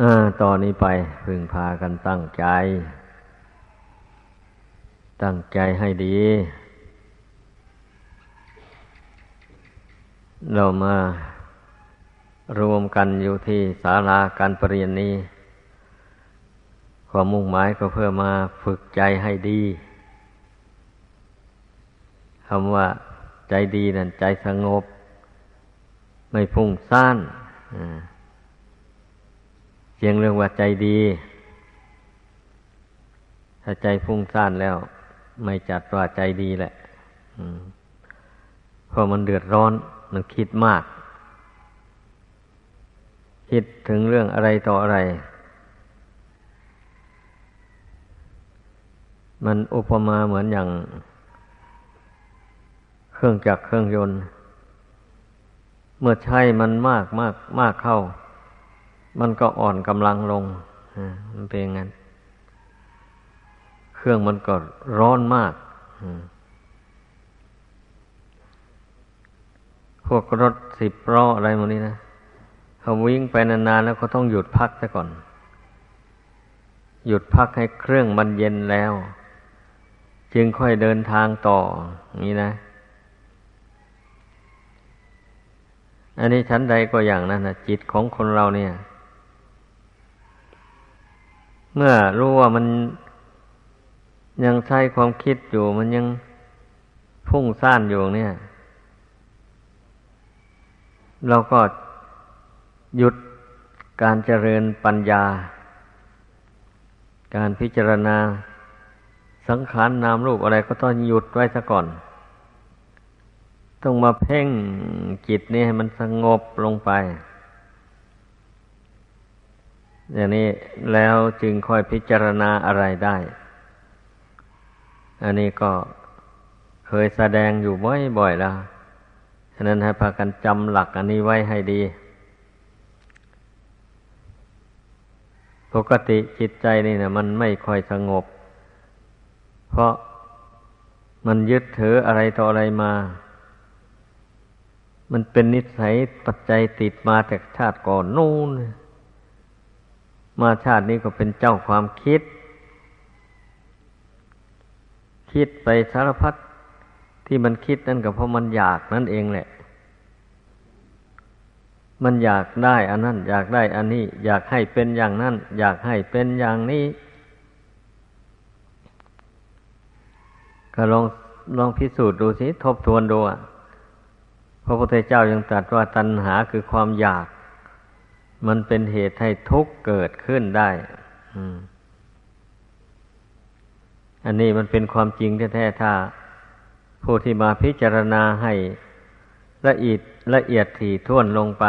อ่าต่อนนี้ไปพึงพากันตั้งใจ ตั้งใจให้ดี เรามารวมกันอยู่ที่ศาลาการประเรียนนี้ ความมุ่งหมายก็เพื่อมาฝึกใจให้ดีคำว่าใจดีนั่นใจสงบ ไม่พุ่งซ่านเสียงเรื่องว่าใจดี ถ้าใจพุ่งซ่านแล้ว ไม่จัดว่าใจดีแหละเพราะมันเดือดร้อน มันคิดมาก คิดถึงเรื่องอะไรต่ออะไร มันอุปมาเหมือนอย่าง เครื่องจักรเครื่องยนต์ เมื่อใช้มันมากมากมากเข้า มันก็อ่อนกำลังลงมันเป็นงั้น เครื่องมันก็ร้อนมากพวกรถสิบล้ออะไรมันนี้นะเขาวิ่งไปนานๆแล้วเขาต้องหยุดพักซะก่อน หยุดพักให้เครื่องมันเย็นแล้ว จึงค่อยเดินทางต่ออย่างนี้นะ อันนี้ชั้นใดก็อย่างนั้นนะจิตของคนเราเนี่ย เมื่อรู้ว่ามันยังใช้ความคิดอยู่ มันยังพุ่งซ่านอยู่เนี่ย เราก็หยุดการเจริญปัญญา การพิจารณาสังขารนนามรูปอะไรก็ต้องหยุดไว้ซะก่อน ต้องมาเพ่งจิตนี่ให้มันสงบลงไป อย่างนี้แล้วจึงค่อยพิจารณาอะไรได้ อันนี้ก็เคยแสดงอยู่บ่อยๆแล้วฉะนั้นให้พากันจำหลักอันนี้ไว้ให้ดี ปกติจิตใจนี่นะมันไม่ค่อยสงบ เพราะมันยึดถืออะไรต่ออะไรมา มันเป็นนิสัยปัจจัยติดมาจากชาติก่อนนู่น มาชาตินี้ก็เป็นเจ้าความคิด คิดไปสารพัดที่มันคิดนั่นก็เพราะมันอยากนั่นเองแหละ มันอยากได้อันนั้น อยากได้อันนี้ อยากให้เป็นอย่างนั้น อยากให้เป็นอย่างนี้ก็ลองลองพิสูจน์ดูสิทบทวนดูอะพระพุทธเจ้ายังตรัสว่าตัณหาคือความอยาก มันเป็นเหตุให้ทุกข์เกิดขึ้นได้อันนี้มันเป็นความจริงแท้ๆถ้า ผู้ที่มาพิจารณาให้ละเอียดละเอียดถี่ถ้วนลงไป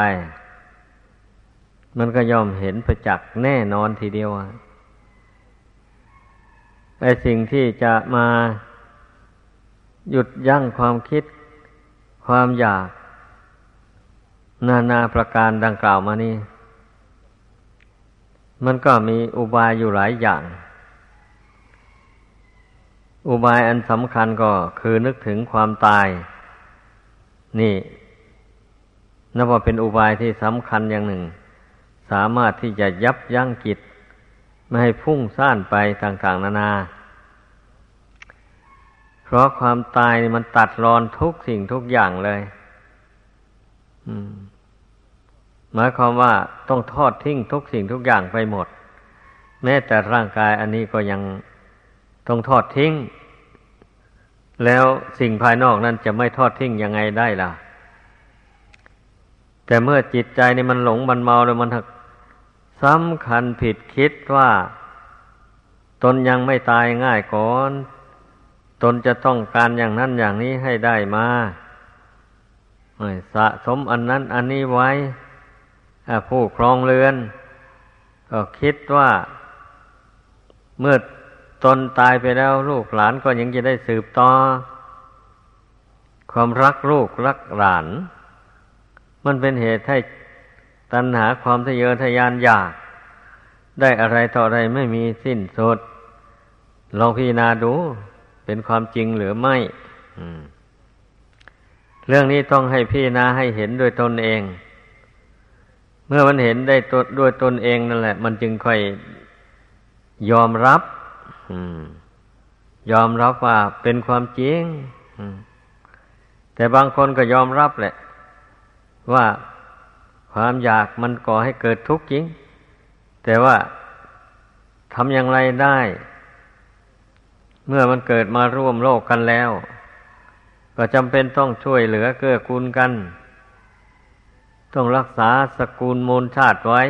มันก็ย่อมเห็นประจักษ์แน่นอนทีเดียวไอ้สิ่งที่จะมาหยุดยั้งความคิดความอยาก นานาประการดังกล่าวมานี่ มันก็มีอุบายอยู่หลายอย่าง อุบายอันสำคัญก็คือนึกถึงความตาย นี่นับว่าเป็นอุบายที่สำคัญอย่างหนึ่ง สามารถที่จะยับยั้งกิจไม่ให้พุ่งซ่านไปต่างๆ นานา เพราะความตายมันตัดรอนทุกสิ่งทุกอย่างเลย หมายความว่าต้องทอดทิ้งทุกสิ่งทุกอย่างไปหมด แม้แต่ร่างกายอันนี้ก็ยังต้องทอดทิ้ง แล้วสิ่งภายนอกนั้นจะไม่ทอดทิ้งยังไงได้ล่ะ แต่เมื่อจิตใจนี่มันหลงมันเมาแล้วมันทักสำคัญผิดคิดว่า ตนยังไม่ตายง่ายก่อน ตนจะต้องการอย่างนั้นอย่างนี้ให้ได้มาสะสมอันนั้นอันนี้ไว้ ผู้ครองเรือน ก็คิดว่าเมื่อตนตายไปแล้วลูกหลานก็ยังจะได้สืบต่อ ความรักลูกรักหลาน มันเป็นเหตุให้ตัณหาความทะเยอทะยานอยาก ได้อะไรต่ออะไรไม่มีสิ้นสุดลองพิจารณาดูเป็นความจริงหรือไม่เรื่องนี้ต้องให้พี่นาให้เห็นโดยตนเอง เมื่อมันเห็นได้ตัวด้วยตนเองนั่นแหละ มันจึงค่อยยอมรับยอมรับว่าเป็นความจริงแต่บางคนก็ยอมรับแหละ ว่าความอยากมันก่อให้เกิดทุกข์จริง แต่ว่าทำอย่างไรได้ เมื่อมันเกิดมาร่วมโลกกันแล้ว ก็จำเป็นต้องช่วยเหลือเกื้อกูลกัน ต้องรักษาสกุลมูลชาติไว้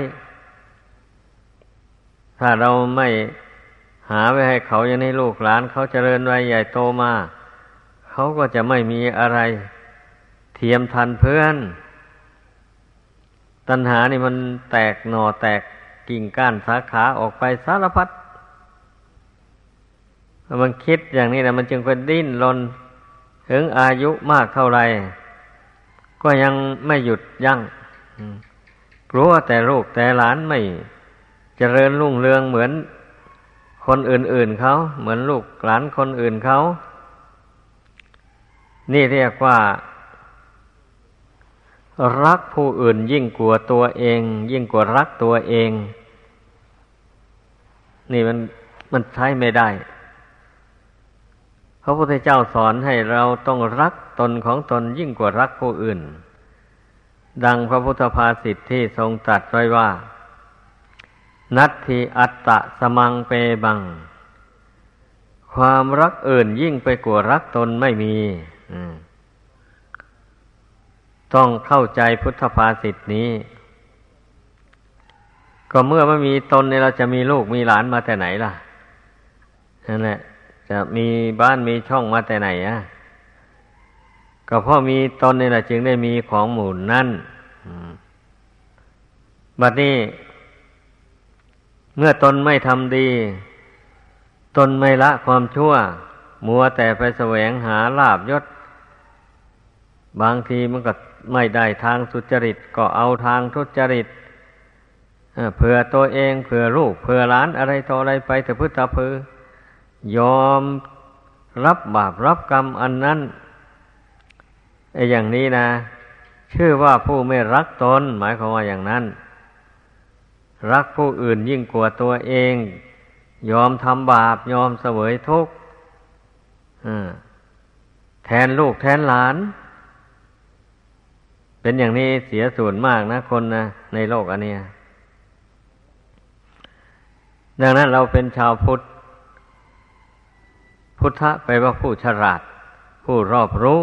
ถ้าเราไม่หาไว้ให้เขาอย่างนี้ลูกหลาน เขาเจริญไวัยใหญ่โตมา เขาก็จะไม่มีอะไร เทียมทันเพื่อน ตัณหานี่มันแตกหน่อแตกกิ่งก้านสาขาออกไปสารพัดมันคิดอย่างนี้นะมันจึงเป็นดิ้นรนถึงอายุมากเท่าไร ก็ยังไม่หยุดยัง้ง กลัวแต่ลูกแต่หลานไม่เจริญรุ่งเรืองเหมือนคนอื่น ๆเขาเหมือนลูกหลานคนอื่นเขานี่เรียกว่า รักผู้อื่นยิ่งกว่าตัวเอง ยิ่งกว่ารักตัวเอง นี่มันมันใช้ไม่ได้พระพุทธเจ้าสอนให้เราต้องรักตนของตนยิ่งกว่ารักผู้อื่น ดังพระพุทธภาษิตที่ทรงตรัสไว้ว่า นัตถิอัตตะสมังเปบัง ความรักอื่นยิ่งไปกว่ารักตนไม่มี ต้องเข้าใจพุทธภาษิตนี้ ก็เมื่อไม่มีตนเนี่ยเราจะมีลูกมีหลานมาแต่ไหนล่ะนั่นแหละจะมีบ้านมีช่องมาแต่ไหนอะ ก็เพราะมีตนนี่แหละจึงได้มีของหมู่นั่นบัดนี้เมื่อตนไม่ทำดี ตนไม่ละความชั่ว มัวแต่ไปแสวงหาลาบยศ บางทีมันก็ไม่ได้ทางสุจริต ก็เอาทางทุจริตเผื่อตัวเองเผื่อลูกเผื่อหลานอะไรต่ออะไรไปแต่พุทธเพอยอมรับบาปรับกรรมอันนั้น ไอ้อย่างนี้นะ ชื่อว่าผู้ไม่รักตน หมายความว่าอย่างนั้น รักผู้อื่นยิ่งกว่าตัวเอง ยอมทำบาป ยอมเสวยทุกข์แทนลูกแทนหลาน เป็นอย่างนี้เสียส่วนมากนะคนนะในโลกอันนี้ดังนั้นเราเป็นชาวพุทธ พุทธะไปว่าผู้ฉลาด ผู้รอบรู้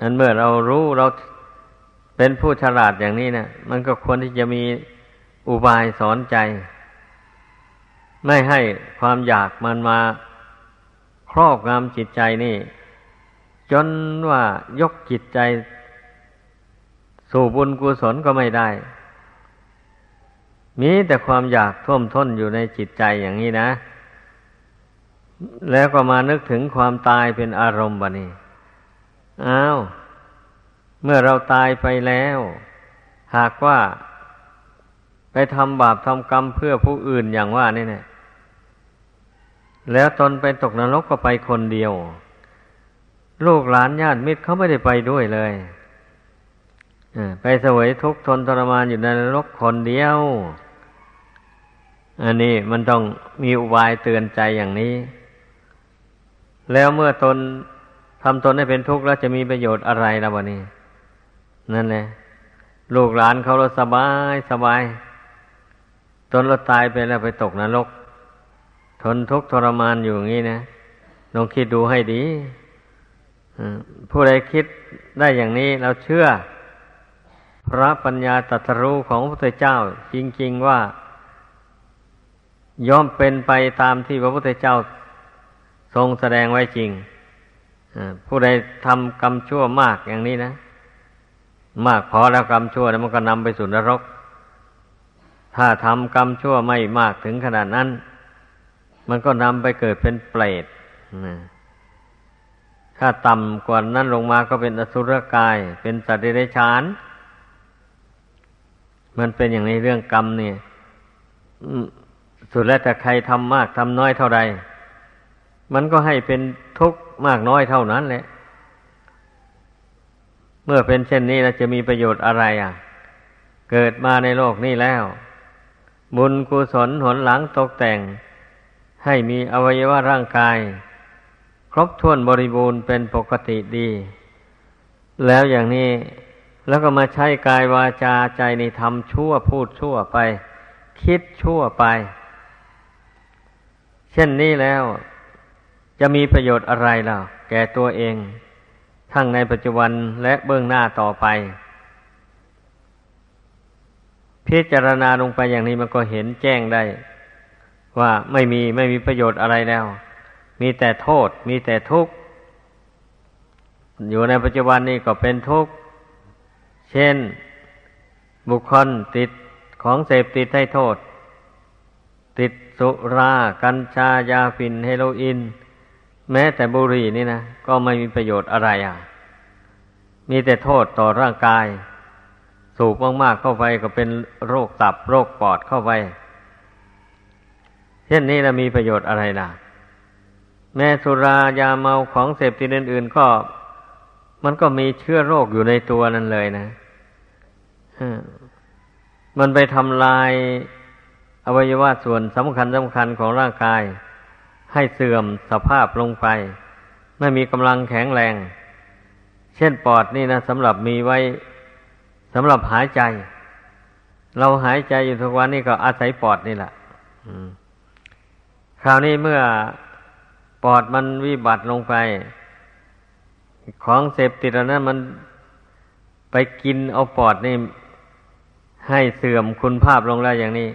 นั้นเมื่อเรารู้เราเป็นผู้ฉลาดอย่างนี้นะมันก็ควรที่จะมีอุบายสอนใจ ไม่ให้ความอยากมันมาครอบงำจิตใจนี่ จนว่ายกจิตใจ สู่บุญกุศลก็ไม่ได้ มีแต่ความอยากท่วมท้นอยู่ในจิตใจอย่างนี้นะ แล้วก็มานึกถึงความตายเป็นอารมณ์บะนี่ อ้าว เมื่อเราตายไปแล้ว หากว่า ไปทำบาปทำกรรมเพื่อผู้อื่นอย่างว่านี่เนี่ยแล้วตนไปตกนรกก็ไปคนเดียว ลูกหลานญาติมิตรเขาไม่ได้ไปด้วยเลยไปเสวยทุกข์ทนทรมานอยู่ในนรกคนเดียว อันนี้มันต้องมีอุบายเตือนใจอย่างนี้ แล้วเมื่อตน ทำตนให้เป็นทุกข์แล้วจะมีประโยชน์อะไรล่ะวะนี่นั่นแหละลูกหลานเขาเราสบายสบาย ตนเราตายไปแล้วไปตกนรก ทนทุกข์ทรมานอยู่อย่างนี้นะลองคิดดูให้ดีผู้ใดคิดได้อย่างนี้เราเชื่อ พระปัญญาตรัสรู้ของพระพุทธเจ้า จริงๆว่า ย่อมเป็นไปตามที่พระพุทธเจ้า ทรงแสดงไว้จริง ผู้ใดทำกรรมชั่วมากอย่างนี้นะ มากพอแล้วกรรมชั่วแล้วมันก็นำไปสู่นรก ถ้าทำกรรมชั่วไม่มากถึงขนาดนั้น มันก็นำไปเกิดเป็นเปรตถ้าต่ำกว่านั้นลงมาก็เป็นอสุรกาย เป็นสัตว์เดรัจฉาน มันเป็นอย่างในเรื่องกรรมเนี่ยสุดแล้วแต่ใครทำมากทำน้อยเท่าใดมันก็ให้เป็นทุกข์ มากน้อยเท่านั้นแหละเมื่อเป็นเช่นนี้เราจะมีประโยชน์อะไรอะ เกิดมาในโลกนี้แล้ว บุญกุศลหนหลังตกแต่ง ให้มีอวัยวะร่างกาย ครบถ้วนบริบูรณ์เป็นปกติดี แล้วอย่างนี้แล้วก็มาใช้กายวาจาใจในทำชั่วพูดชั่วไป คิดชั่วไป เช่นนี้แล้ว จะมีประโยชน์อะไรล่ะ แก่ตัวเอง ทั้งในปัจจุบันและเบื้องหน้าต่อไป พิจารณาลงไปอย่างนี้มันก็เห็นแจ้งได้ ว่าไม่มีไม่มีประโยชน์อะไรแล้ว มีแต่โทษ มีแต่ทุกข์ อยู่ในปัจจุบันนี้ก็เป็นทุกข์ เช่น บุคคลติดของเสพติดให้โทษ ติดสุรา กัญชายาฝิ่นเฮโรอีน แม้แต่บุหรี่นี่นะก็ไม่มีประโยชน์อะไรอะ มีแต่โทษต่อร่างกาย สูบมากๆเข้าไปก็เป็นโรคตับโรคปอดเข้าไป เช่นนี้นะมีประโยชน์อะไรล่ะ แม้สุรายาเมาของเสพติดอื่นๆก็ มันก็มีเชื้อโรคอยู่ในตัวนั่นเลยนะมันไปทำลายอวัยวะส่วนสำคัญสำคัญของร่างกาย ให้เสื่อมสภาพลงไป ไม่มีกำลังแข็งแรง เช่นปอดนี่นะสำหรับมีไว้สำหรับหายใจ เราหายใจอยู่ทุกวันนี่ก็อาศัยปอดนี่แหละคราวนี้เมื่อปอดมันวิบัติลงไป ของเสพติดนั้นมันไปกินเอาปอดนี่ให้เสื่อมคุณภาพลงแล้วอย่างนี้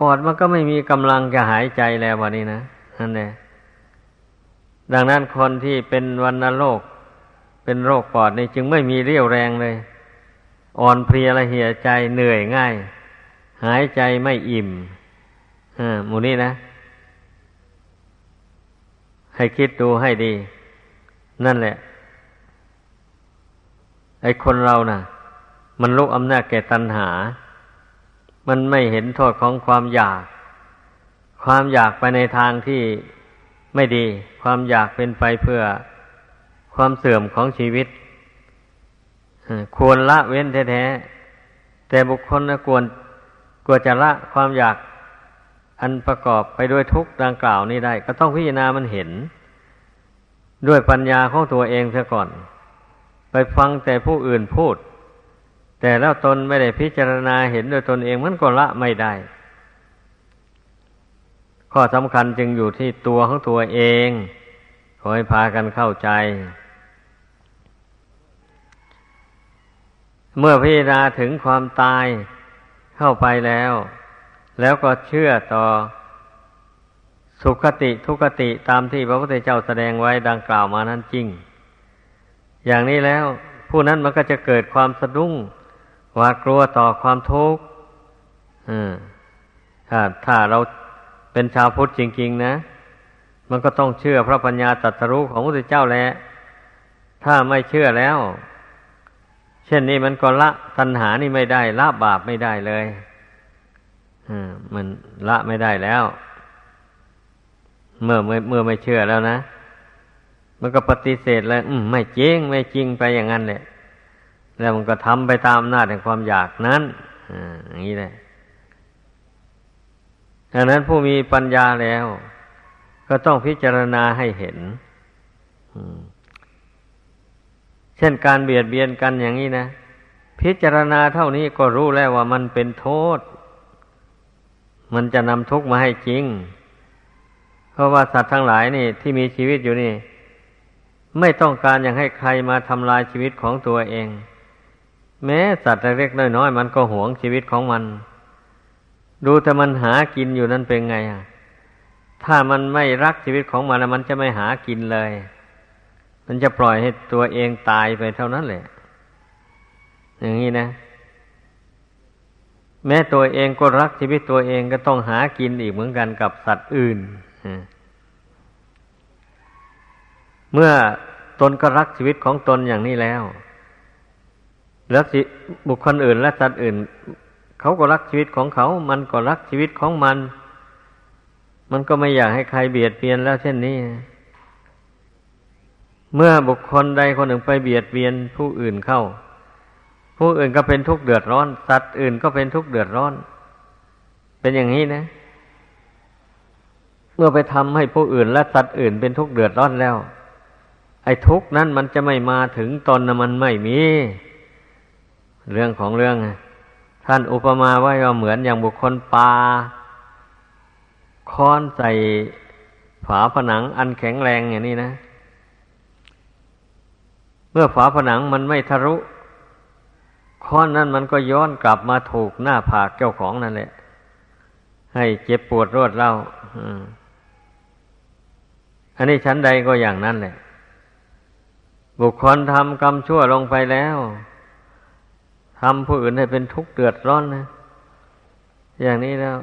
ปอดมันก็ไม่มีกำลังจะหายใจแล้ววันนี้นะ นั่นแหละดังนั้นคนที่เป็นวันโรคเป็นโรคปอดนี่จึงไม่มีเรี่ยวแรงเลย อ่อนเพลียละเหี่ยใจเหนื่อยง่าย หายใจไม่อิ่มอ่าหมูนี้นะ ให้คิดดูให้ดี นั่นแหละ ไอ้คนเรานะ่ะ มันลุกอำนาจแก่ตัณหา มันไม่เห็นโทษของความอยาก ความอยากไปในทางที่ไม่ดี ความอยากเป็นไปเพื่อความเสื่อมของชีวิตควรละเว้นแท้ๆแต่บุคคลนะควรกลัวจะละความอยากอันประกอบไปด้วยทุกข์ดังกล่าวนี้ได้ ก็ต้องพิจารณามันเห็น ด้วยปัญญาของตัวเองเสียก่อน ไปฟังแต่ผู้อื่นพูด แต่แล้วตนไม่ได้พิจารณาเห็นด้วยตนเองมันก็ละไม่ได้ ข้อสำคัญจึงอยู่ที่ตัวของตัวเอง ขอให้พากันเข้าใจ เมื่อพิจารณาถึงความตายเข้าไปแล้ว แล้วก็เชื่อต่อสุขติทุกติตามที่พระพุทธเจ้าแสดงไว้ดังกล่าวมานั้นจริง อย่างนี้แล้ว ผู้นั้นมันก็จะเกิดความสะดุ้งหวาดกลัวต่อความทุกข์ถ้าถ้าเรา เป็นชาวพุทธจริง ๆ นะ มันก็ต้องเชื่อพระปัญญาตรัสรู้ของพระเจ้าแหละถ้าไม่เชื่อแล้ว เช่นนี้มันก็ละตัณหานี่ไม่ได้ ละบาปไม่ได้เลยอมันละไม่ได้แล้วเมื่อเมื่อไม่เชื่อแล้วนะมันก็ปฏิเสธแล้วอืมไม่จริง ไม่จริงไปอย่างนั้นแหละแล้วมันก็ทำไปตามอำนาจแห่งความอยากนั้นอ่าอย่างนี้แหละ ดังนั้นผู้มีปัญญาแล้ว ก็ต้องพิจารณาให้เห็น เช่นการเบียดเบียนกันอย่างนี้นะ พิจารณาเท่านี้ก็รู้แล้วว่ามันเป็นโทษ มันจะนำทุกข์มาให้จริง เพราะว่าสัตว์ทั้งหลายนี่ที่มีชีวิตอยู่นี่ ไม่ต้องการอย่ากให้ใครมาทำลายชีวิตของตัวเอง แม้สัตว์เล็กน้อยมันก็หวงชีวิตของมัน ดูแต่มันหากินอยู่นั่นเป็นไงอะ ถ้ามันไม่รักชีวิตของมันแล้วมันจะไม่หากินเลย มันจะปล่อยให้ตัวเองตายไปเท่านั้นแหละ อย่างนี้นะ แม้ตัวเองก็รักชีวิตตัวเองก็ต้องหากินอีกเหมือนกันกับสัตว์อื่นเมื่อตนก็รักชีวิตของตนอย่างนี้แล้ว แล้วบุคคลอื่นและสัตว์อื่น เขาก็รักชีวิตของเขา มันก็รักชีวิตของมัน มันก็ไม่อยากให้ใครเบียดเบียนแล้วเช่นนี้ เมื่อบุคคลใดคนหนึ่งไปเบียดเบียนผู้อื่นเข้า ผู้อื่นก็เป็นทุกข์เดือดร้อน สัตว์อื่นก็เป็นทุกข์เดือดร้อน เป็นอย่างนี้นะ เมื่อไปทำให้ผู้อื่นและสัตว์อื่นเป็นทุกข์เดือดร้อนแล้ว ไอ้ทุกข์นั้นมันจะไม่มาถึงตนนะมันไม่มี เรื่องของเรื่อง ท่านอุปมาว่าก็เหมือนอย่างบุคคลปาค้อนใส่ฝาผนังอันแข็งแรงอย่างนี้นะ เมื่อฝาผนังมันไม่ทะลุค้อนนั้นมันก็ย้อนกลับมาถูกหน้าผากเจ้าของนั่นแหละ ให้เจ็บปวดรวดเล่าอันนี้ชั้นใดก็อย่างนั้นแหละ บุคคลทำกรรมชั่วลงไปแล้ว ทำผู้อื่นให้เป็นทุกข์เดือดร้อนนะ อย่างนี้แล้ว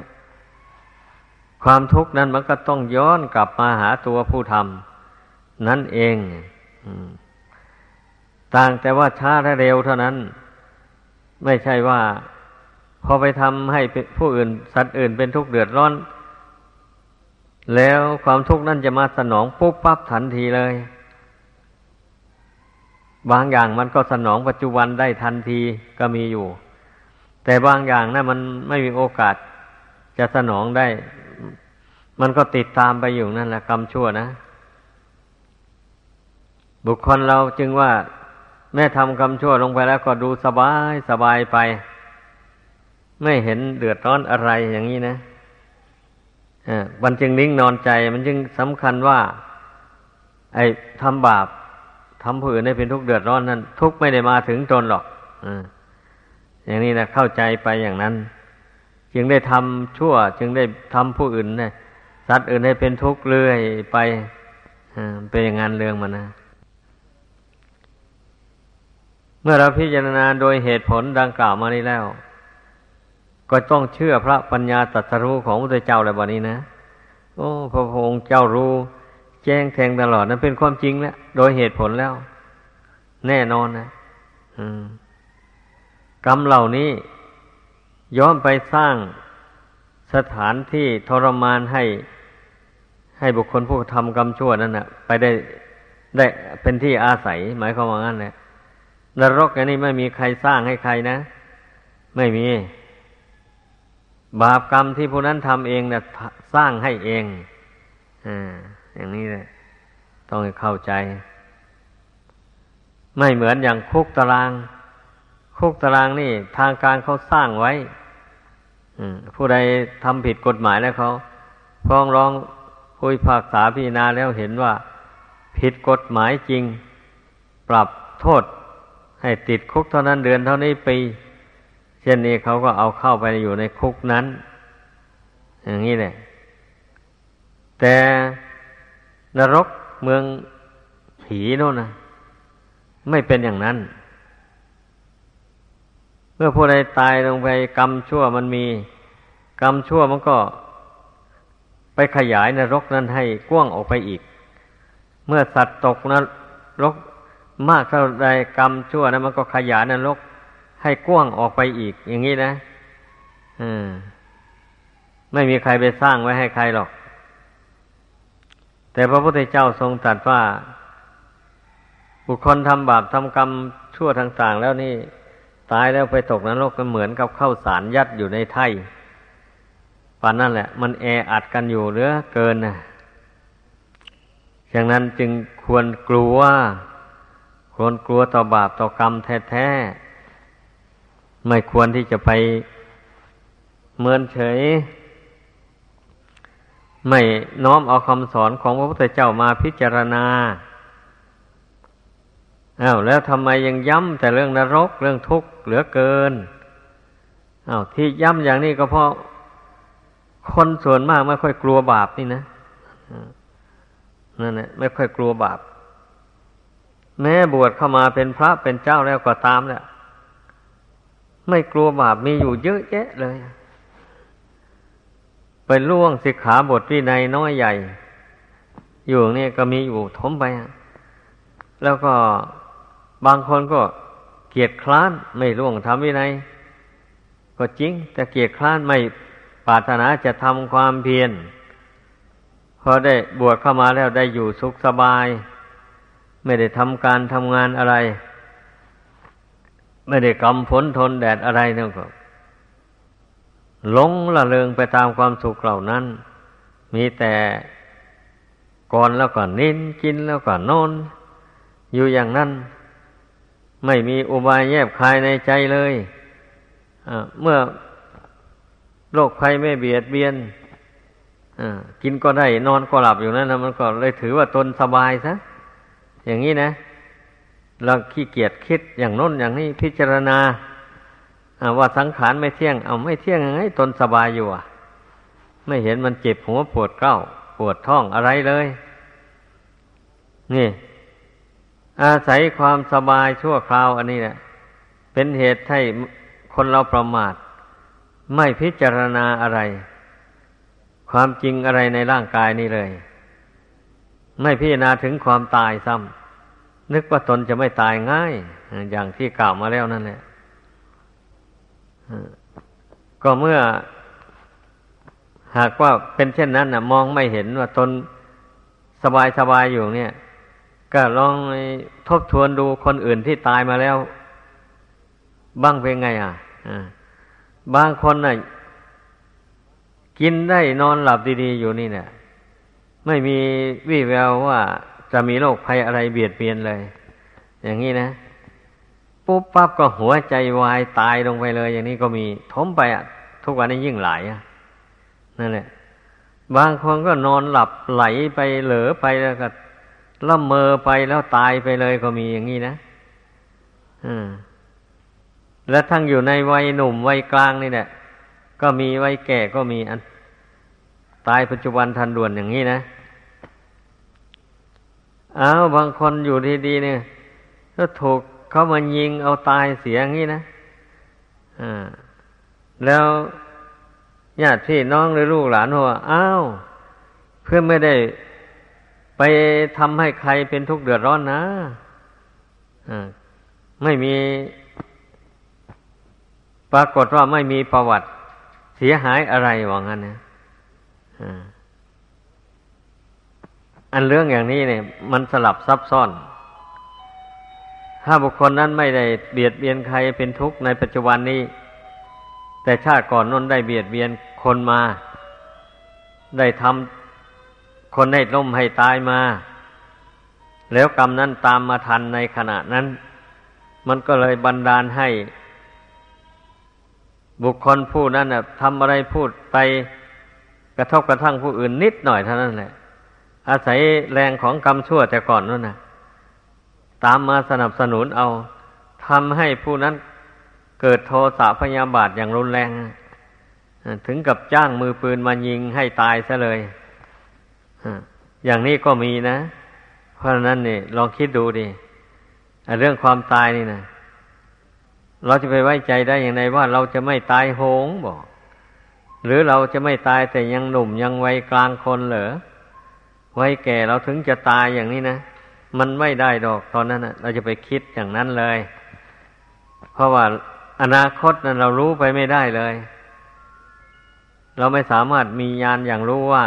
ความทุกข์นั้นมันก็ต้องย้อนกลับมาหาตัวผู้ทำนั่นเองต่างแต่ว่าช้าและเร็วเท่านั้น ไม่ใช่ว่า พอไปทำให้ผู้อื่น สัตว์อื่นเป็นทุกข์เดือดร้อน แล้วความทุกข์นั้นจะมาสนองปุ๊บปั๊บทันทีเลย บางอย่างมันก็สนองปัจจุบันได้ทันทีก็มีอยู่ แต่บางอย่างนะั้นมันไม่มีโอกาสจะสนองได้ มันก็ติดตามไปอยู่นั่นแหละกรรมชั่วนะ บุคคลเราจึงว่าแม่ทำกรรมชั่วลงไปแล้วก็ดูสบายสบายไป ไม่เห็นเดือดร้อนอะไรอย่างนี้นะอ่ามันจึงนิ่งนอนใจ มันจึงสำคัญว่า ไอ้ทำบาป ทำผู้อื่นให้เป็นทุกข์เดือดร้อนนั้น ทุกข์ไม่ได้มาถึงตนหรอกออย่างนี้นะเข้าใจไปอย่างนั้น จึงได้ทำชั่ว จึงได้ทำผู้อื่นนี่ยสัตว์อื่นให้เป็นทุกข์เรื่อยไปเป็นอย่างนั้นเรื่องมันนะเมื่อเราพิจารณาโดยเหตุผลดังกล่าวมานี้แล้ว ก็ต้องเชื่อพระปัญญาตรัสรู้ของพระเจ้าแล้วบัดนี้นะ โอ้ พระองค์เจ้ารู้ แจ้งแทงตลอดนั้นเป็นความจริงแล้วโดยเหตุผลแล้ว แน่นอนนะกรรมเหล่านี้ย้อนไปสร้างสถานที่ทรมานให้ ให้บุคคลผู้ทำกรรมชั่วนั้นนะไปได้ได้เป็นที่อาศัย หมายความว่างั้นแหละนรกอันนี้ไม่มีใครสร้างให้ใครนะ ไม่มี บาปกรรมที่ผู้นั้นทำเองนะสร้างให้เองอ่า อย่างนี้เลยต้องเข้าใจ ไม่เหมือนอย่างคุกตาราง คุกตารางนี่ ทางการเขาสร้างไว้ผู้ใดทำผิดกฎหมายแล้วเขาฟ้องร้องผู้พิพากษาพิจารณาแล้วเห็นว่า ผิดกฎหมายจริง ปรับโทษ ให้ติดคุกเท่านั้นเดือนเท่านี้ปี เช่นนี้เขาก็เอาเข้าไปอยู่ในคุกนั้น อย่างนี้แหละแต่ นรกเมืองผีโน่นนะไม่เป็นอย่างนั้น เมื่อผู้ใดตายลงไปกรรมชั่วมันมี กรรมชั่วมันก็ไปขยายนรกนั้นให้กว้างออกไปอีก เมื่อสัตว์ตกนรกมากเท่าใดกรรมชั่วนั้นมันก็ขยายนรกให้กว้างออกไปอีก อย่างนี้นะอืมไม่มีใครไปสร้างไว้ให้ใครหรอก แต่พระพุทธเจ้าทรงตรัสว่า บุคคลทำบาปทำกรรมชั่วต่างๆ แล้วนี่ตายแล้วไปตกนรกก็เหมือนกับเข้าสารยัดอยู่ในไถ่ป่านนั่นแหละ มันแออัดกันอยู่เหลือเกินนะฉะนั้นจึงควรกลัว ควรกลัวต่อบาปต่อกรรมแท้ๆ ไม่ควรที่จะไปเมินเฉย ไม่น้อมเอาคำสอนของพระพุทธเจ้ามาพิจารณาอา้าวแล้วทำไมยังย้ำแต่เรื่องนรกเรื่องทุกข์เหลือเกินอา้าวที่ย้ำอย่างนี้ก็เพราะคนส่วนมากไม่ค่อยกลัวบาปนี่นะนั่นแหละไม่ค่อยกลัวบาป แม้บวชเข้ามาเป็นพระเป็นเจ้าแล้วก็ตามแหละไม่กลัวบาปมีอยู่เยอะแยะเลย ล่วงสิกขาบทวินัยน้อยใหญ่ อยู่นี่ก็มีอยู่ทมไป แล้วก็บางคนก็เกียจคร้านไม่ล่วงทำวินัย ก็จริง แต่เกียจคร้านไม่ปรารถนาจะทำความเพียรพอได้บวชเข้ามาแล้วได้อยู่สุขสบาย ไม่ได้ทำการทำงานอะไร ไม่ได้กำฝนทนแดดอะไรนั่นก็ หลงละเลงไปตามความสุขเหล่านั้น มีแต่ก่อนแล้วก็นินกินแล้วก็นอน อยู่อย่างนั้น ไม่มีอุบายแยบคายในใจเลยเมื่อโรคภัยไม่เบียดเบียนกินก็ได้นอนก็หลับอยู่นั่นนะมันก็เลยถือว่าตนสบายซะอย่างนี้นะเราขี้เกียจคิดอย่างน้นอย่างนี้พิจารณา ว่าสังขารไม่เที่ยง เอาไม่เที่ยงยังไงตนสบายอยู่อะ ไม่เห็นมันเจ็บหัวปวดเก้า ปวดท้องอะไรเลย นี่ อาศัยความสบายชั่วคราวอันนี้แหละเป็นเหตุให้คนเราประมาท ไม่พิจารณาอะไร ความจริงอะไรในร่างกายนี้เลย ไม่พิจารณาถึงความตายซ้ำนึกว่าตนจะไม่ตายง่าย อย่างที่กล่าวมาแล้วนั่นแหละ ก็เมื่อ หากว่าเป็นเช่นนั้นนะมองไม่เห็นว่าตนสบายสบายอยู่เนี่ย ก็ลองทบทวนดูคนอื่นที่ตายมาแล้ว บ้างเป็นไง อะบางคนน่ะ กินได้นอนหลับดีๆอยู่นี่เนี่ยไม่มีวี่แววว่าจะมีโรคภัยอะไรเบียดเบียนเลย อย่างนี้นะ ปุ๊บปั๊บก็หัวใจวายตายลงไปเลย อย่างนี้ก็มีทมไปอะ ทุกวันนี้ยิ่งหลายอะนั่นแหละ บางคนก็นอนหลับไหลไปเหลอไปแล้วก็ละเมอไปแล้วตายไปเลยก็มีอย่างนี้นะอืมและทั้งอยู่ในวัยหนุ่มวัยกลางนี่แหละก็มีวัยแก่ก็มีอัน ตายปัจจุบันทันด่วนอย่างนี้นะอ้าวบางคนอยู่ดีๆเนี่ยก็ถูก เขามายิงเอาตายเสียงนี้นะอ่าแล้วญาติพี่น้องหรือลูกหลานว่าอ้าว เพื่อไม่ได้ไปทำให้ใครเป็นทุกข์เดือดร้อนนะอ่าไม่มี ปรากฏว่าไม่มีประวัติเสียหายอะไรว่างั้นนะอ่าอันเรื่องอย่างนี้เนี่ย มันสลับซับซ้อน ถ้าบุคคลนั้นไม่ได้เบียดเบียนใครเป็นทุกข์ในปัจจุบันนี้ แต่ชาติก่อนนั้นได้เบียดเบียนคนมา ได้ทำคนให้ล้มให้ตายมา แล้วกรรมนั้นตามมาทันในขณะนั้น มันก็เลยบันดาลให้ บุคคลผู้นั้นทำอะไรพูดไปกระทบกระทั่งผู้อื่นนิดหน่อยเท่านั้นแหละอาศัยแรงของกรรมชั่วแต่ก่อนนั่นนะ ตามมาสนับสนุนเอาทำให้ผู้นั้นเกิดโทสะพยาบาทอย่างรุนแรง ถึงกับจ้างมือปืนมายิงให้ตายซะเลยอย่างนี้ก็มีนะ เพราะนั้นนี่ลองคิดดูดิเรื่องความตายนี่นะเราจะไปไว้ใจได้อย่างไรว่าเราจะไม่ตายโหงบอก หรือเราจะไม่ตายแต่ยังหนุ่มยังวัยกลางคนเหรอวัยแก่เราถึงจะตายอย่างนี้นะ มันไม่ได้ดอกตอนนั้นเราจะไปคิดอย่างนั้นเลย เพราะว่าอนาคตนั้นเรารู้ไปไม่ได้เลย เราไม่สามารถมีญาณอย่างรู้ว่า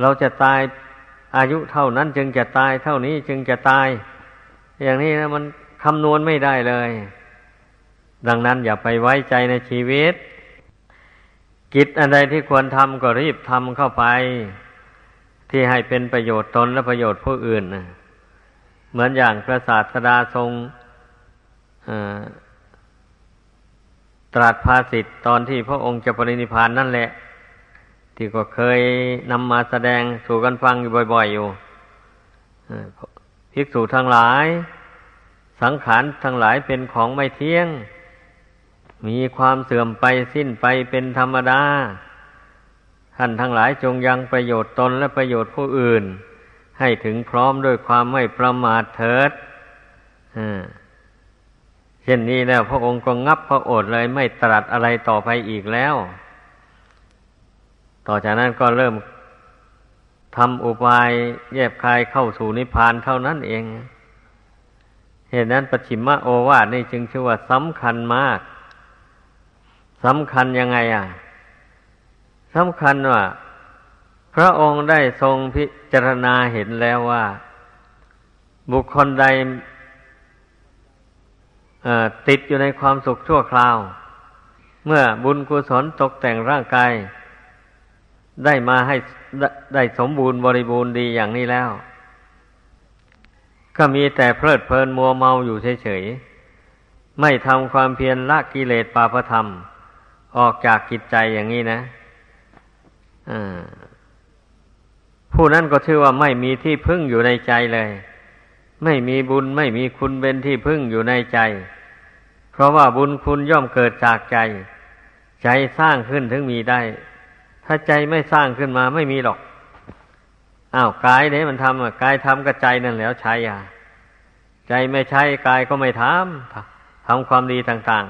เราจะตายอายุเท่านั้นจึงจะตายเท่านี้จึงจะตาย อย่างนี้นะมันคำนวณไม่ได้เลย ดังนั้นอย่าไปไว้ใจในชีวิต กิจอะไรที่ควรทำก็รีบทำเข้าไป ที่ให้เป็นประโยชน์ตนและประโยชน์ผู้อื่นนะ เหมือนอย่างพระศาสดาทรงตรัสภาสิทธ์ตอนที่พระองค์จะปรินิพานนั่นแหละ ที่ก็เคยนำมาแสดงสู่กันฟังอยู่บ่อย ๆ อยู่ภิกษุทั้งหลาย สังขารทั้งหลายเป็นของไม่เที่ยง มีความเสื่อมไปสิ้นไปเป็นธรรมดา ท่านทั้งหลายจงยังประโยชน์ตนและประโยชน์ผู้อื่น ให้ถึงพร้อมด้วยความไม่ประมาทเถิดเช่นนี้แล้วพระองค์ก็งับพระโอษฐ์เลยไม่ตรัสอะไรต่อไปอีกแล้ว ต่อจากนั้นก็เริ่มทำอุบายแยบคายเข้าสู่นิพพานเท่านั้นเอง เหตุนั้นปัจฉิมโอวาทนี่จึงชื่อว่าสำคัญมากสำคัญยังไง อะสำคัญว่า พระองค์ได้ทรงพิจารณาเห็นแล้วว่า บุคคลใดติดอยู่ในความสุขชั่วคราว เมื่อบุญกุศลตกแต่งร่างกาย ได้มาให้ได้สมบูรณ์บริบูรณ์ดีอย่างนี้แล้ว ก็มีแต่เพลิดเพลินมัวเมาอยู่เฉยๆ ไม่ทำความเพียรละกิเลสปาปธรรม ออกจากกิจใจอย่างนี้นะ ผู้นั้นก็ชื่อว่าไม่มีที่พึ่งอยู่ในใจเลย ไม่มีบุญไม่มีคุณเป็นที่พึ่งอยู่ในใจ เพราะว่าบุญคุณย่อมเกิดจากใจ ใจสร้างขึ้นถึงมีได้ ถ้าใจไม่สร้างขึ้นมาไม่มีหรอกอ้าวกายเนี่ยมันทำอะกายทำกับใจนั่นแล้วใช้อะใจไม่ใช้กายก็ไม่ทำทำความดีต่าง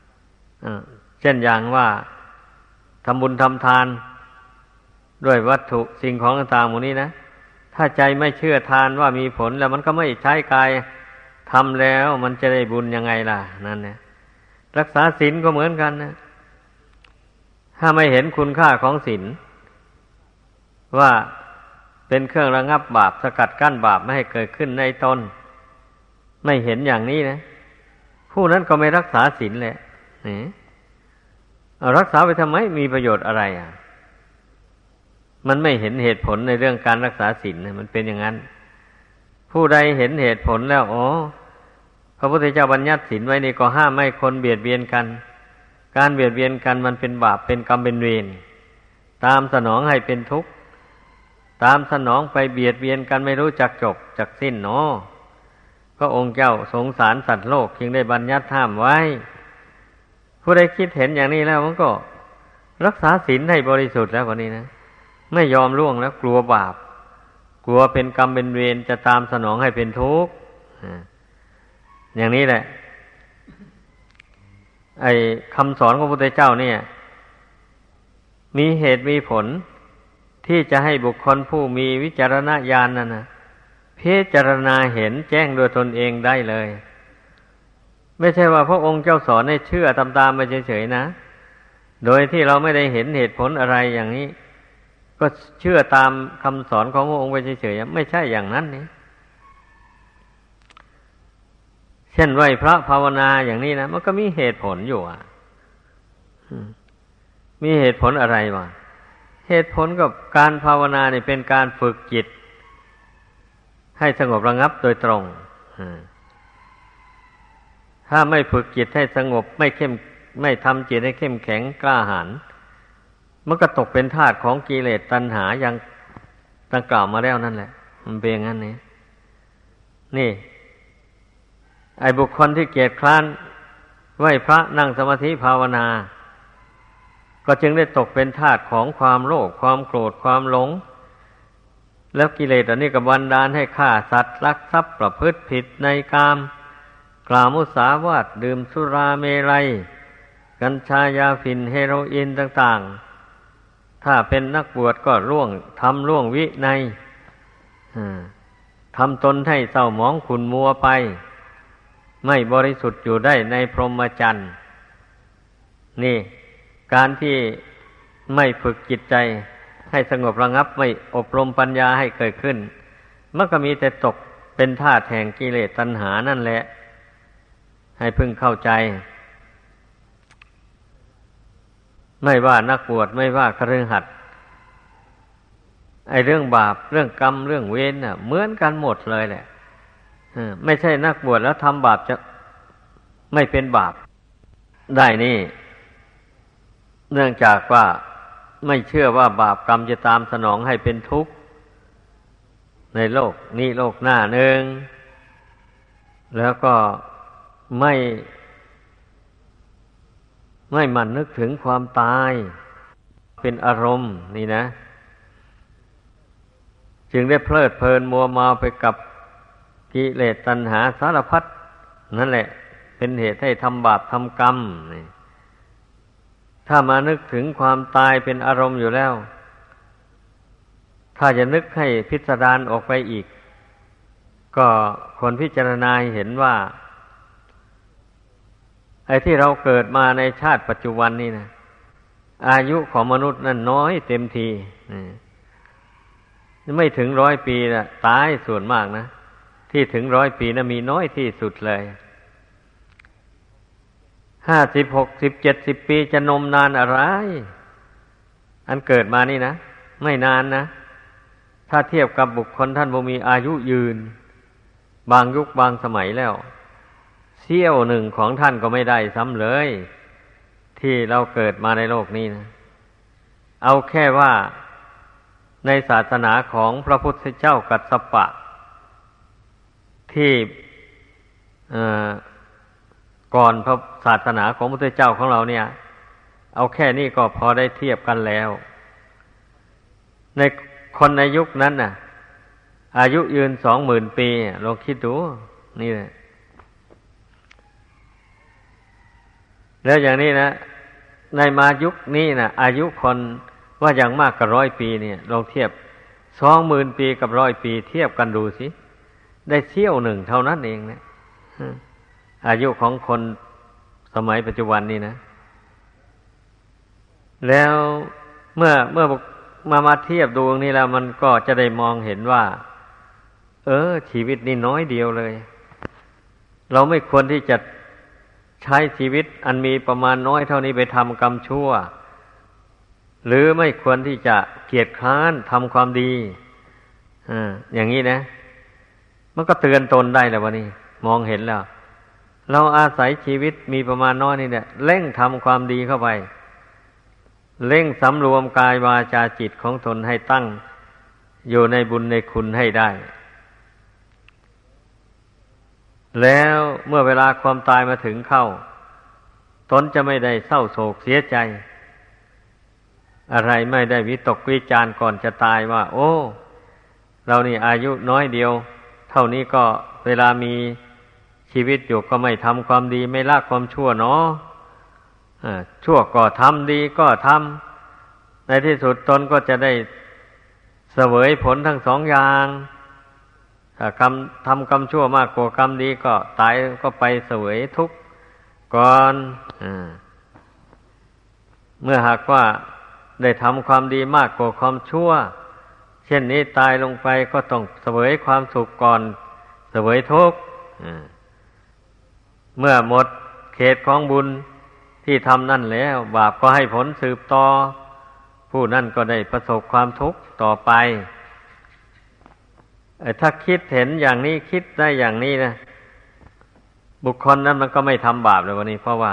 ๆเช่นอย่างว่าทำบุญทำทาน ด้วยวัตถุสิ่งของต่างๆหมดนี้นะ ถ้าใจไม่เชื่อทานว่ามีผลแล้วมันก็ไม่ใช้กายทำแล้วมันจะได้บุญยังไงล่ะ นั่นเนี่ยรักษาศีลก็เหมือนกันนะ ถ้าไม่เห็นคุณค่าของศีลว่าเป็นเครื่องระงับบาปสกัดกั้นบาปไม่ให้เกิดขึ้นในตนไม่เห็นอย่างนี้นะ ผู้นั้นก็ไม่รักษาศีลแหละนี่รักษาไปทำไมมีประโยชน์อะไรอะ มันไม่เห็นเหตุผลในเรื่องการรักษาศีลมันเป็นอย่างนั้น ผู้ใดเห็นเหตุผลแล้วอ๋อพระพุทธเจ้าบัญญัติศีลไว้นี่ก็ห้ามไม่คนเบียดเบียนกัน การเบียดเบียนกันมันเป็นบาปเป็นกรรมเป็นเวรตามสนองให้เป็นทุกข์ตามสนองไปเบียดเบียนกันไม่รู้จักจบจักสิ้นเนาะพระองค์เจ้าสงสารสัตว์โลกจึงได้บัญญัติห้ามไว้ ผู้ใดคิดเห็นอย่างนี้แล้วมันก็ รักษาศีลให้บริสุทธิ์แล้ววันนี้นะ ไม่ยอมล่วงแล้วกลัวบาป กลัวเป็นกรรมเป็นเวรจะตามสนองให้เป็นทุกข์อย่างนี้แหละ ไอ้คำสอนของพระพุทธเจ้าเนี่ย มีเหตุมีผลที่จะให้บุคคลผู้มีวิจารณญาณนั่นนะพิจารณาเห็นแจ้งโดยตนเองได้เลย ไม่ใช่ว่าพระองค์เจ้าสอนให้เชื่อตามๆไปเฉยๆนะ โดยที่เราไม่ได้เห็นเหตุผลอะไรอย่างนี้ ก็เชื่อตามคำสอนของพระองค์ไปเฉยๆไม่ใช่อย่างนั้นนี่เช่นไหวพระภาวนาอย่างนี้นะมันก็มีเหตุผลอยู่อะมีเหตุผลอะไรวะเหตุผลกับการภาวนาเนี่ยเป็นการฝึกจิต ให้สงบระงับโดยตรงถ้าไม่ฝึกจิตให้สงบไม่เข้มไม่ทำจิตให้เข้มแข็งกล้าหาญ มันก็ตกเป็นทาสของกิเลสตัณหาอย่างตั้งกล่าวมาแล้วนั่นแหละ มันเป็นอย่างนั้นนี่นี่ ไอ้บุคคลที่เกียจคร้านไหวพระนั่งสมาธิภาวนา ก็จึงได้ตกเป็นทาสของความโลภความโกรธความหลง แล้วกิเลสอันนี้กับวันดานให้ฆ่าสัตว์ลักทรัพย์ประพฤติผิดในกาม กล่าวมุสาวาทดื่มสุราเมรัย กัญชายาฝิ่นเฮโรอีนต่าง ๆ ถ้าเป็นนักบวชก็ร่วงทำร่วงวิในทำตนให้เศร้าหมองขุนมัวไป ไม่บริสุทธิ์อยู่ได้ในพรหมจรรย์นี่ การที่ไม่ฝึกจิตใจ ให้สงบระงับไม่อบรมปัญญาให้เกิดขึ้น มันก็มีแต่ตกเป็นธาตุแห่งกิเลสตัณหานั่นแหละ ให้พึงเข้าใจ ไม่ว่านักบวชไม่ว่าคฤหัสถ์ไอเรื่องบาปเรื่องกรรมเรื่องเวรน่ะ เหมือนกันหมดเลยแหละไม่ใช่นักบวชแล้วทำบาปจะไม่เป็นบาป ได้นี่ เนื่องจากว่าไม่เชื่อว่าบาปกรรมจะตามสนองให้เป็นทุกข์ ในโลกนี้โลกหน้าหนึ่งแล้วก็ไม่ ไม่มันนึกถึงความตาย เป็นอารมณ์นี่นะ จึงได้เพลิดเพลินมัวมาไปกับกิเลสตัณหาสารพัดนั่นแหละ เป็นเหตุให้ทำบาปทำกรรมนี่ถ้ามานึกถึงความตายเป็นอารมณ์อยู่แล้ว ถ้าจะนึกให้พิสดารออกไปอีก ก็คนพิจารณาเห็นว่า ไอ้ที่เราเกิดมาในชาติปัจจุบันนี่นะอายุของมนุษย์นั้นน้อยเต็มทีไม่ถึงร้อยปีนะตายส่วนมากนะ ที่ถึงร้อยปีนะมีน้อยที่สุดเลยห้าสิบหกสิบเจ็ดสิบปีจะนมนานอะไร อันเกิดมานี่นะ ไม่นานนะ ถ้าเทียบกับบุคคลท่านบ่มีอายุยืน บางยุคบางสมัยแล้ว เสี้ยวหนึ่งของท่านก็ไม่ได้ซ้ำเลย ที่เราเกิดมาในโลกนี้นะ เอาแค่ว่าในศาสนาของพระพุทธเจ้ากัสสปะ ที่ก่อนพระศาสนาของพระพุทธเจ้าของเราเนี่ย เอาแค่นี้ก็พอได้เทียบกันแล้ว ในคนในยุคนั้นน่ะ อายุยืนสองหมื่นปีลองคิดดู นี่แหละ แล้วอย่างนี้นะ ในมายุคนี้นะอายุคนว่าอย่างมากกับร้อยปีเนี่ยลองเทียบสองหมื่นปีกับร้อยปี เทียบกันดูสิได้เที่ยวหนึ่งเท่านั้นเองเนะอายุของคนสมัยปัจจุบันนี้นะ แล้วเมื่อเมื่อมามาเทียบดูตรงนี้แล้วมันก็จะได้มองเห็นว่า เออ ชีวิตนี่น้อยเดียวเลย เราไม่ควรที่จะ ใช้ชีวิตอันมีประมาณน้อยเท่านี้ไปทำกรรมชั่ว หรือไม่ควรที่จะเกียจค้านทำความดีอ่าอย่างนี้นะ มันก็เตือนตนได้แล้ววะนี่มองเห็นแล้ว เราอาศัยชีวิตมีประมาณน้อยนี่เนี่ยเร่งทำความดีเข้าไป เร่งสำรวมกายวาจาจิตของตนให้ตั้ง อยู่ในบุญในคุณให้ได้ แล้วเมื่อเวลาความตายมาถึงเข้า ตนจะไม่ได้เศร้าโศกเสียใจ อะไรไม่ได้วิตกวิจารก่อนจะตายว่า โอ้ เรานี่อายุน้อยเดียว เท่านี้ก็เวลามีชีวิตอยู่ก็ไม่ทำความดีไม่ละความชั่วเนาะชั่วก็ทำดีก็ทำในที่สุดตนก็จะได้เสวยผลทั้งสองอย่าง ถ้ากรรมทำกรรมชั่วมากกว่ากรรมดีก็ตายก็ไปเสวยทุกข์ก่อนอเมื่อหากว่าได้ทำความดีมากกว่าความชั่ว เช่นนี้ตายลงไปก็ต้องเสวยความสุขก่อน เสวยทุกข์เมื่อหมดเขตของบุญที่ทำนั่นแล้ว บาปก็ให้ผลสืบต่อ ผู้นั่นก็ได้ประสบความทุกข์ต่อไป ถ้าคิดเห็นอย่างนี้คิดได้อย่างนี้นะบุคคลนั้นมันก็ไม่ทำบาปเลยวันนี้ เพราะว่า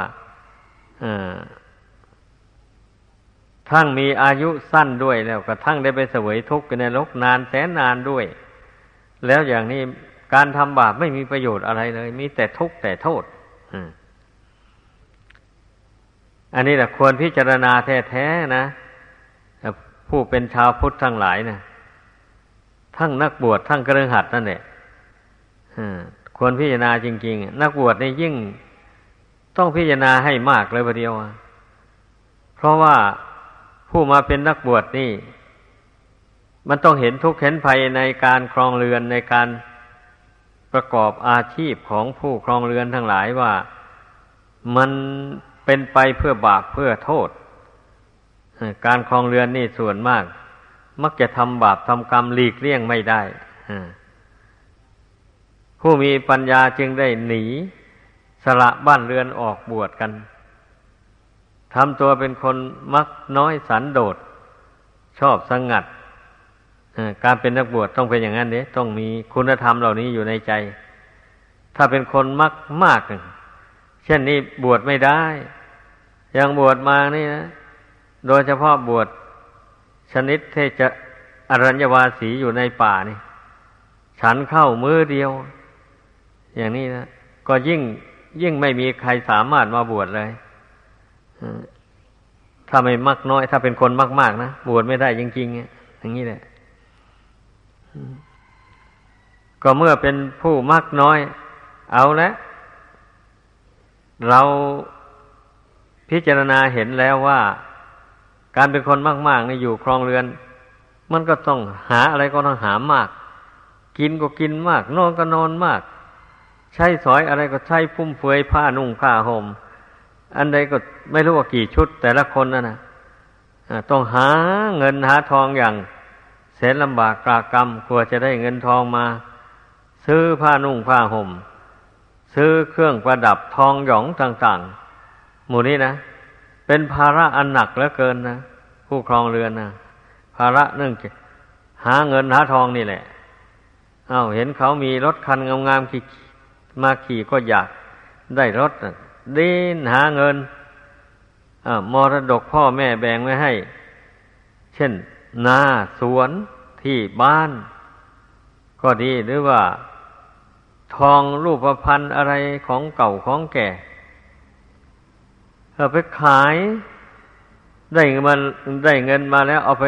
ทั้งมีอายุสั้นด้วยแล้วก็ทั้งได้ไปเสวยทุกข์ในโลกนานแสนนานด้วย แล้วอย่างนี้การทำบาปไม่มีประโยชน์อะไรเลย มีแต่ทุกข์แต่โทษอันนี้แหละควรพิจารณาแท้ๆนะผู้เป็นชาวพุทธทั้งหลายนะ ทั้งนักบวชทั้งกระหัดนั่นแหละควรพิจารณาจริง ๆ นักบวชนี่ยิ่งต้องพิจารณาให้มากเลยประเดียว เพราะว่าผู้มาเป็นนักบวชนี่ มันต้องเห็นทุกข์เห็นภัยในการครองเรือนในการประกอบอาชีพของผู้ครองเรือนทั้งหลายว่ามันเป็นไปเพื่อบาปเพื่อโทษ การครองเรือนนี่ส่วนมาก มักจะทำบาปทำกรรมหลีกเลี่ยงไม่ได้ผู้มีปัญญาจึงได้หนี สละบ้านเรือนออกบวชกันทำตัวเป็นคนมักน้อยสันโดษ ชอบสงัดการเป็นนักบวชต้องเป็นอย่างนั้นเนี่ยต้องมีคุณธรรมเหล่านี้อยู่ในใจ ถ้าเป็นคนมักมาก เช่นนี้บวชไม่ได้ ยังบวชมานี่นะ โดยเฉพาะบวช ชนิดเทจะอรัญญวาสีอยู่ในป่านี่ ฉันเข้ามือเดียว อย่างนี้นะก็ยิ่งยิ่งไม่มีใครสามารถมาบวชเลยถ้าไม่มักน้อย ถ้าเป็นคนมาก ๆ นะ บวชไม่ได้จริงๆอย่างนี้แหละก็เมื่อเป็นผู้มักน้อย เอาล้วเราพิจารณาเห็นแล้วว่า การเป็นคนมากๆนี่อยู่ครองเรือน มันก็ต้องหาอะไรก็ต้องหามาก กินก็กินมาก นอนก็นอนมาก ใช้สอยอะไรก็ใช้ฟุ่มเฟือยผ้านุ่งผ้าห่มอันใดก็ไม่รู้ว่ากี่ชุด แต่ละคนนั่นนะต้องหาเงินหาทองอย่างแสนลำบากกรากรรมกลัวจะได้เงินทองมา ซื้อผ้านุ่งผ้าห่ม ซื้อเครื่องประดับทองหยองต่าง ๆ หมู่นี้นะ เป็นภาระอันหนักเหลือเกินนะผู้ครองเรือนนะภาระเนื่องจากหาเงินหาทองนี่แหละอา้าวเห็นเขามีรถคันงามๆขี่มาขี่ก็อยากได้รถดิ้นหาเงินมรดกพ่อแม่แบ่งไว้ให้ เช่น นาสวนที่บ้าน ก็ดีหรือว่า ทองรูปพันธ์อะไรของเก่าของแก่ เอาไปขายได้เงินมาได้เงินมาแล้วเอาไป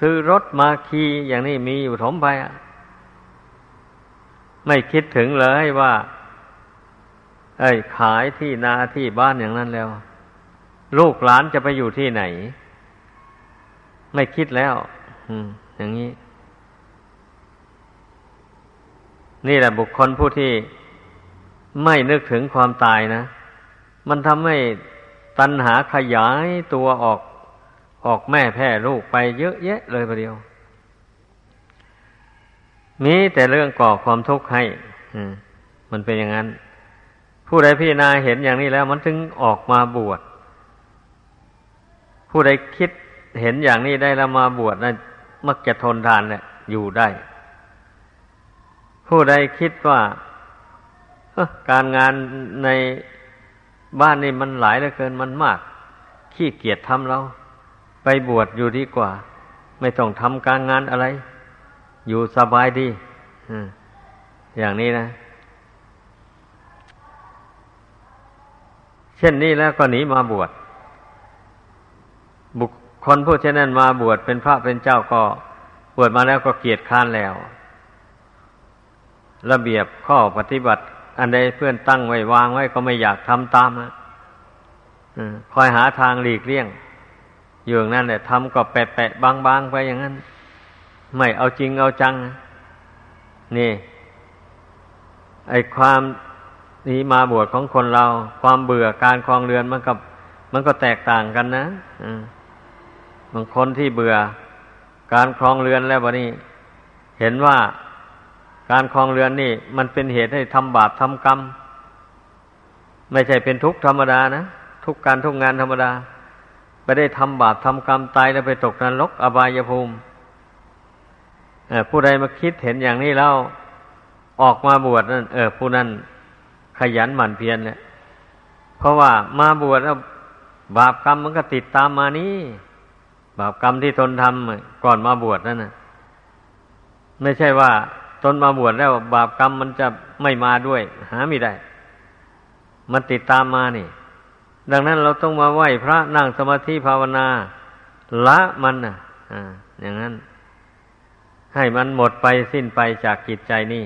ซื้อรถมาขี่อย่างนี้มีอยู่ถมไปอะไม่คิดถึงเลยว่า ไอ้ขายที่นาที่บ้านอย่างนั้นแล้ว ลูกหลานจะไปอยู่ที่ไหน ไม่คิดแล้วอืมอย่างนี้ นี่แหละบุคคลผู้ที่ไม่นึกถึงความตายนะ มันทำให้ ตัณหาขยายตัวออกออกแม่แพร่ลูกไปเยอะแยะเลยประเดียว มีแต่เรื่องก่อความทุกข์ให้มันเป็นอย่างนั้น ผู้ใดพี่นาเห็นอย่างนี้แล้ว มันถึงออกมาบวช ผู้ใดคิดเห็นอย่างนี้ได้แล้วมาบวชนะมักจะทนทานแหละอยู่ได้ ผู้ใดคิดว่าการงานใน บ้านนี่มันหลายเหลือเกินมันมาก ขี้เกียจทำเราไปบวชอยู่ดีกว่า ไม่ต้องทำการงานอะไร อยู่สบายดีอย่างนี้นะ เช่นนี้แล้วก็หนีมาบวชบุคคลผู้เช่นนั้นมาบวชเป็นพระเป็นเจ้าก็บวชมาแล้วก็เกียรติค้านแล้ว ระเบียบข้อปฏิบัติ อันใดเพื่อนตั้งไว้วางไว้ก็ไม่อยากทำตามนะคอยหาทางหลีกเลี่ยงอยู่นั่นแหละทำก็แปะแปะบางบางไปอย่างนั้น ไม่เอาจริงเอาจัง นี่ ไอความนี้มาบวชของคนเรา ความเบื่อการคลองเรือนมันกับมันก็แตกต่างกันนะบางคนที่เบื่อการคลองเรือนแล้ววะนี่เห็นว่า การคลองเรือนนี่ มันเป็นเหตุให้ทำบาปทำกรรม ไม่ใช่เป็นทุกข์ธรรมดานะ ทุกการทุกงานธรรมดา ไปได้ทำบาปทำกรรมตายแล้วไปตกนรกอบายภูมิผู้ใดมาคิดเห็นอย่างนี้แล้วออกมาบวชนั่นเออผู้นั้นขยันหมั่นเพียรเนี่ยเพราะว่ามาบวชแล้วบาปกรรมมันก็ติดตามมานี่บาปกรรมที่ตนทำก่อนมาบวชนั่นนะไม่ใช่ว่า ตนมาบวชแล้วบาปกรรมมันจะไม่มาด้วย หาไม่ได้ มันติดตามมานี่ ดังนั้นเราต้องมาไหว้พระนั่งสมาธิภาวนา ละมันนะอ่า อย่างนั้น ให้มันหมดไปสิ้นไปจากกิจใจนี่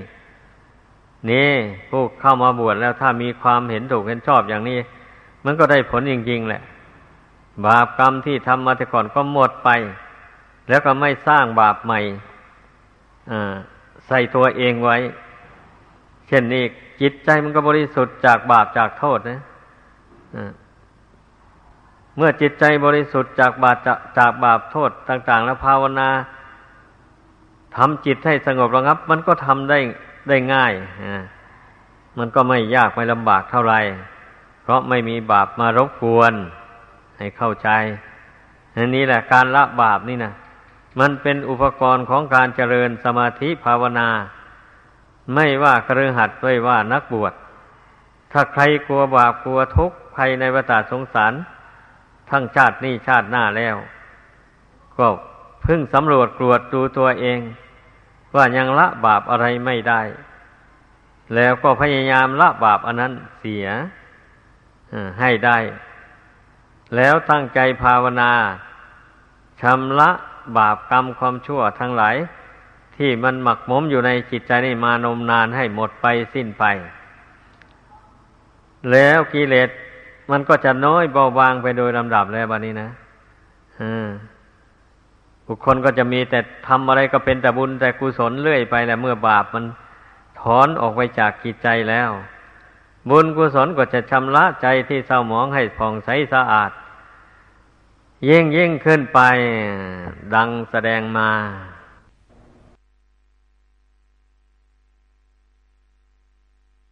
นี่ผู้เข้ามาบวชแล้วถ้ามีความเห็นถูกเห็นชอบอย่างนี้ มันก็ได้ผลจริงๆแหละ บาปกรรมที่ทำมาแต่ก่อนก็หมดไป แล้วก็ไม่สร้างบาปใหม่อ่า ใส่ตัวเองไว้ เช่นนี้จิตใจมันก็บริสุทธิ์จากบาปจากโทษนะเมื่อจิตใจบริสุทธิ์จากบาปจากบาปโทษต่าง ๆ แล้วภาวนาทำจิตให้สงบระงับ มันก็ทำได้ได้ง่ายมันก็ไม่ยากไม่ลำบากเท่าไหร่เพราะไม่มีบาปมารบกวน ให้เข้าใจอันนี้แหละการละบาปนี่นะ มันเป็นอุปกรณ์ของการเจริญสมาธิภาวนา ไม่ว่าครือหัดไม่ว่านักบวช ถ้าใครกลัวบาปกลัวทุกข์ภัยในวัฏสงสาร ทั้งชาตินี้ชาติหน้าแล้ว ก็พึ่งสำรวจกรวดดูตัวเอง ว่ายังละบาปอะไรไม่ได้ แล้วก็พยายามละบาปอันนั้นเสียให้ได้ แล้วตั้งใจภาวนาชำระ บาปกรรมความชั่วทั้งหลาย ที่มันหมักหมมอยู่ในจิตใจนี่มานมนานให้หมดไปสิ้นไป แล้วกิเลสมันก็จะน้อยเบาบางไปโดยลำดับแล้วบัดนี้นะบุคคลก็จะมีแต่ทำอะไรก็เป็นแต่บุญแต่กุศลเรื่อยไปแหละเมื่อบาปมันถอนออกไปจากกิจใจแล้ว บุญกุศลก็จะชำระใจที่เศร้าหมองให้ผ่องใสสะอาด ยิ่งยิ่งขึ้นไปดังแสดงมา